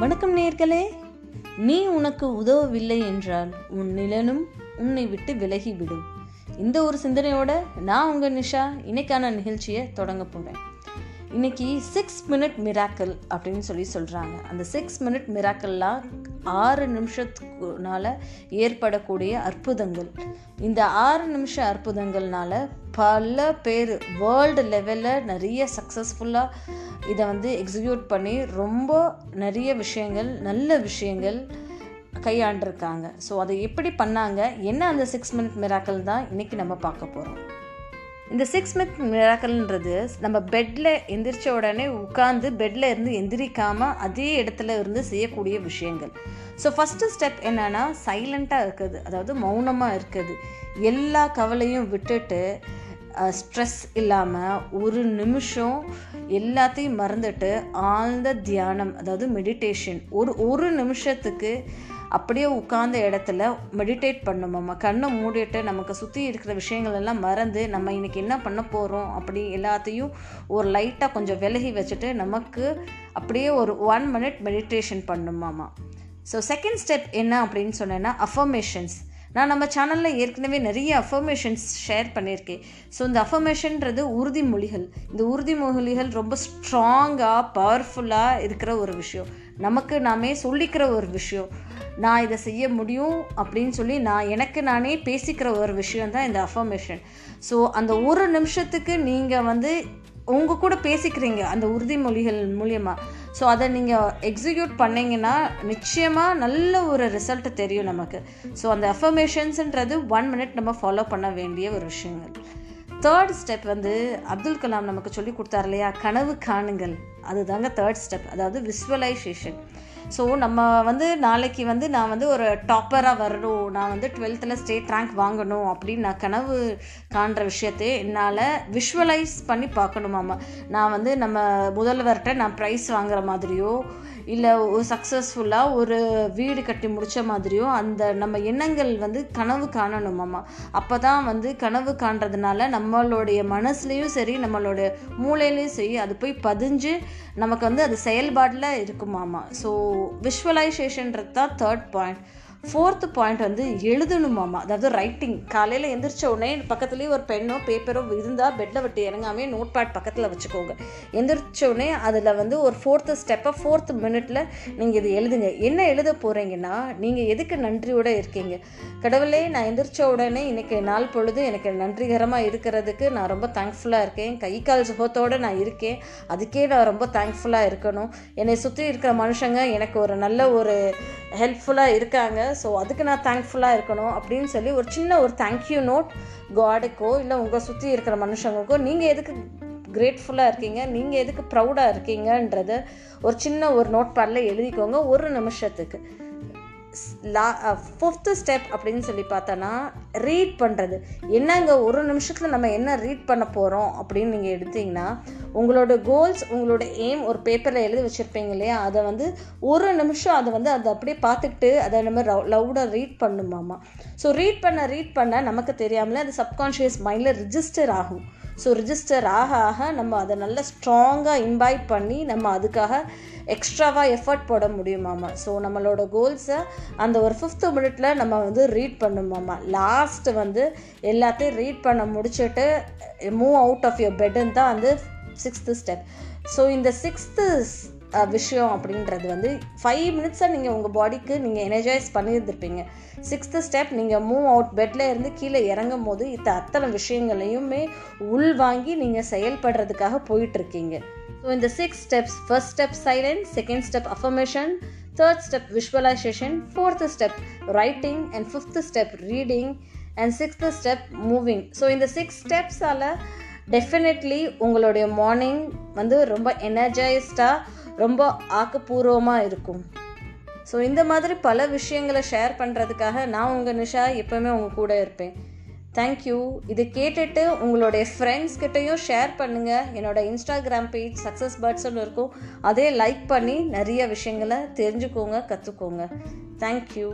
வணக்கம் நேர்களே. நீ உனக்கு உதவவில்லை என்றால் உன் நிலனும் உன்னை விட்டு விலகிவிடும். இந்த ஒரு சிந்தனையோட நான் உங்கள் நிஷா இன்னைக்கான நிகழ்ச்சியை தொடங்க போகிறேன் இன்னைக்கு சிக்ஸ் மினிட் மிராக்கல் அப்படின்னு சொல்லி சொல்கிறாங்க அந்த சிக்ஸ் மினிட் மிராக்கல்லாம் ஆறு நிமிஷத்துக்குனால ஏற்படக்கூடிய அற்புதங்கள். இந்த ஆறு நிமிஷ அற்புதங்கள்னால பல பேர் வேர்ல்டு லெவலில் நிறைய சக்ஸஸ்ஃபுல்லாக இதை வந்து எக்ஸிக்யூட் பண்ணி ரொம்ப நிறைய விஷயங்கள் நல்ல விஷயங்கள் கையாண்டிருக்காங்க. ஸோ அதை எப்படி பண்ணாங்க? என்ன அந்த சிக்ஸ் மினிட் மிராக்கல் தான் இன்றைக்கி நம்ம பார்க்க போகிறோம் இந்த சிக்ஸ் மித் மிராக்கல்ன்றது நம்ம பெட்டில் எந்திரிச்ச உடனே உட்காந்து பெட்டில் இருந்து எந்திரிக்காமல் அதே இடத்துல இருந்து செய்யக்கூடிய விஷயங்கள். ஸோ ஃபஸ்ட்டு ஸ்டெப் என்னென்னா சைலண்ட்டாக இருக்குது அதாவது மௌனமாக இருக்குது எல்லா கவலையும் விட்டுட்டு ஸ்ட்ரெஸ் இல்லாமல் ஒரு நிமிஷம் எல்லாத்தையும் மறந்துட்டு ஆழ்ந்த தியானம் அதாவது மெடிடேஷன் ஒரு ஒரு நிமிஷத்துக்கு அப்படியே உட்கார்ந்த இடத்துல மெடிடேட் பண்ணுமாம்மா கண்ணை மூடிட்டு நமக்கு சுற்றி இருக்கிற விஷயங்கள் எல்லாம் மறந்து நம்ம இன்றைக்கி என்ன பண்ண போகிறோம் அப்படி எல்லாத்தையும் ஒரு லைட்டாக கொஞ்சம் விலகி வச்சுட்டு நமக்கு அப்படியே ஒரு ஒன் மினிட் மெடிடேஷன் பண்ணுமாமா ஸோ செகண்ட் ஸ்டெப் என்ன அப்படின்னு சொன்னேன்னா அஃபர்மேஷன்ஸ் நான் நம்ம சேனலில் ஏற்கனவே நிறைய அஃபர்மேஷன்ஸ் ஷேர் பண்ணியிருக்கேன். ஸோ இந்த அஃபர்மேஷன்றது உறுதிமொழிகள். இந்த உறுதிமொழிகள் ரொம்ப ஸ்ட்ராங்காக பவர்ஃபுல்லாக இருக்கிற ஒரு விஷயம். நமக்கு நாமே சொல்லிக்கிற ஒரு விஷயம். நான் இதை செய்ய முடியும் அப்படின்னு சொல்லி நான் எனக்கு நானே பேசிக்கிற ஒரு விஷயம் தான் இந்த அஃபர்மேஷன் ஸோ அந்த ஒரு நிமிஷத்துக்கு நீங்கள் வந்து உங்கள் கூட பேசிக்கிறீங்க அந்த உறுதிமொழிகள் மூலியமாக ஸோ அதை நீங்கள் எக்ஸிக்யூட் பண்ணிங்கன்னா நிச்சயமாக நல்ல ஒரு ரிசல்ட் தெரியும் நமக்கு. ஸோ அந்த அஃபர்மேஷன்ஸுன்றது ஒன் மினிட் நம்ம ஃபாலோ பண்ண வேண்டிய ஒரு விஷயங்கள். தேர்ட் ஸ்டெப் வந்து அப்துல் கலாம் நமக்கு சொல்லி கொடுத்தார் இல்லையா? கனவு காணுங்கள். அதுதாங்க தேர்ட் ஸ்டெப் அதாவது விஸ்வலைசேஷன் ஸோ நம்ம வந்து நாளைக்கு வந்து நான் வந்து ஒரு டாப்பராக வரணும். நான் வந்து டுவெல்த்தில் ஸ்டேட் ரேங்க் வாங்கணும் அப்படின்னு நான் கனவு காண்ற விஷயத்தை என்னால் விஷுவலைஸ் பண்ணி பார்க்கணுமாம்மா நான் வந்து நம்ம முதல்வர்கிட்ட நான் ப்ரைஸ் வாங்குற மாதிரியோ இல்லை ஒரு சக்ஸஸ்ஃபுல்லாக ஒரு வீடு கட்டி முடித்த மாதிரியோ அந்த நம்ம எண்ணங்கள் வந்து கனவு காணணுமாம்மா அப்போ தான் வந்து கனவு காண்றதுனால நம்மளுடைய மனசுலேயும் சரி நம்மளுடைய மூளையிலையும் சரி அது போய் பதிஞ்சு நமக்கு வந்து அது செயல்பாட்டில் இருக்குமாம்மா ஸோ விஷுவலைசேஷன்றது தான் தேர்ட் பாயிண்ட் ஃபோர்த்து பாயிண்ட் வந்து எழுதணுமாமா அதாவது ரைட்டிங் காலையில் எந்திரிச்ச உடனே பக்கத்துலேயே ஒரு பெண்ணோ பேப்பரோ இருந்தால் பெட்டில் விட்டு இறங்காமே நோட் பேட் பக்கத்தில் வச்சுக்கோங்க. எந்திரிச்ச உடனே அதில் வந்து ஒரு ஃபோர்த்து ஸ்டெப்பை ஃபோர்த்து மினிட்ல நீங்கள் இது எழுதுங்க. என்ன எழுத போகிறீங்கன்னா நீங்கள் எதுக்கு நன்றியோடு இருக்கீங்க? கடவுளே நான் எந்திரிச்ச உடனே இன்னைக்கு நாள் பொழுது எனக்கு நன்றிகரமாக இருக்கிறதுக்கு நான் ரொம்ப தேங்க்ஃபுல்லாக இருக்கேன். கை கால் சுகத்தோடு நான் இருக்கேன். அதுக்கே நான் ரொம்ப தேங்க்ஃபுல்லாக இருக்கணும். என்னை சுற்றி இருக்கிற மனுஷங்க எனக்கு ஒரு நல்ல ஒரு ஹெல்ப்ஃபுல்லாக இருக்காங்க. ஸோ அதுக்கு நான் தேங்க்ஃபுல்லாக இருக்கணும் அப்படின்னு சொல்லி ஒரு சின்ன ஒரு தேங்க்யூ நோட் காடுக்கோ இல்லை உங்கள் சுற்றி இருக்கிற மனுஷங்களுக்கோ நீங்கள் எதுக்கு கிரேட்ஃபுல்லாக இருக்கீங்க? நீங்கள் எதுக்கு ப்ரௌடாக இருக்கீங்கன்றத ஒரு சின்ன ஒரு நோட் பேடில் எழுதிக்கோங்க ஒரு நிமிஷத்துக்கு. லா ஃபிஃப்த்து ஸ்டெப் அப்படின்னு சொல்லி பார்த்தோன்னா ரீட் பண்ணுறது என்னங்க ஒரு நிமிஷத்தில் நம்ம என்ன ரீட் பண்ண போகிறோம் அப்படின்னு நீங்கள் எடுத்தீங்கன்னா உங்களோட கோல்ஸ் உங்களோட எய்ம் ஒரு பேப்பரில் எழுதி வச்சுருப்பீங்க இல்லையா? அதை வந்து ஒரு நிமிஷம் அதை வந்து அதை அப்படியே பார்த்துக்கிட்டு அதை நம்ம லவுடாக ரீட் பண்ணுமாமா. ஸோ ரீட் பண்ண ரீட் பண்ண நமக்கு தெரியாமலே அது சப்கான்ஷியஸ் மைண்டில் ரிஜிஸ்டர் ஆகும். ஸோ ரிஜிஸ்டர் ஆக ஆக நம்ம அதை நல்லா ஸ்ட்ராங்காக இன்வைட் பண்ணி நம்ம அதுக்காக எக்ஸ்ட்ராவாக எஃபர்ட் போட முடியுமாமா ஸோ நம்மளோட கோல்ஸை அந்த ஒரு ஃபிஃப்த்து மினிட்ல நம்ம வந்து ரீட் பண்ணுமாமா லாஸ்ட்டு வந்து எல்லாத்தையும் ரீட் பண்ண முடிச்சுட்டு மூவ் அவுட் ஆஃப் யுவர் பெட்டுன்னு தான் வந்து சிக்ஸ்த்து ஸ்டெப் ஸோ இந்த சிக்ஸ்த்து விஷயம் அப்படின்றது வந்து ஃபைவ் மினிட்ஸாக நீங்கள் உங்கள் பாடிக்கு நீங்கள் எனர்ஜைஸ் பண்ணியிருந்திருப்பீங்க. சிக்ஸ்த்து ஸ்டெப் நீங்கள் மூவ் அவுட் பெட்டில் இருந்து கீழே இறங்கும் போது இத்த அத்தனை விஷயங்களையுமே உள் வாங்கி நீங்கள் செயல்படுறதுக்காக போயிட்டுருக்கீங்க. ஸோ இந்த six steps first step silence second step affirmation third step visualization fourth step writing and fifth step reading and sixth step moving so இந்த சிக்ஸ் ஸ்டெப்ஸால் டெஃபினெட்லி உங்களுடைய மார்னிங் வந்து ரொம்ப எனர்ஜைஸ்டாக ரொம்ப ஆக்கப்பூர்வமாக இருக்கும். ஸோ இந்த மாதிரி பல விஷயங்களை ஷேர் பண்ணுறதுக்காக நான் உங்கள் நிஷா எப்போவுமே உங்கள் கூட இருப்பேன். தேங்க்யூ இதை கேட்டுட்டு உங்களுடைய ஃப்ரெண்ட்ஸ் கிட்டேயும் ஷேர் பண்ணுங்கள் என்னோடய இன்ஸ்டாகிராம் பேஜ் சக்ஸஸ் பேர்ட்ஸ்னு இருக்கும். அதே லைக் பண்ணி நிறைய விஷயங்களை தெரிஞ்சுக்கோங்க கற்றுக்கோங்க தேங்க்யூ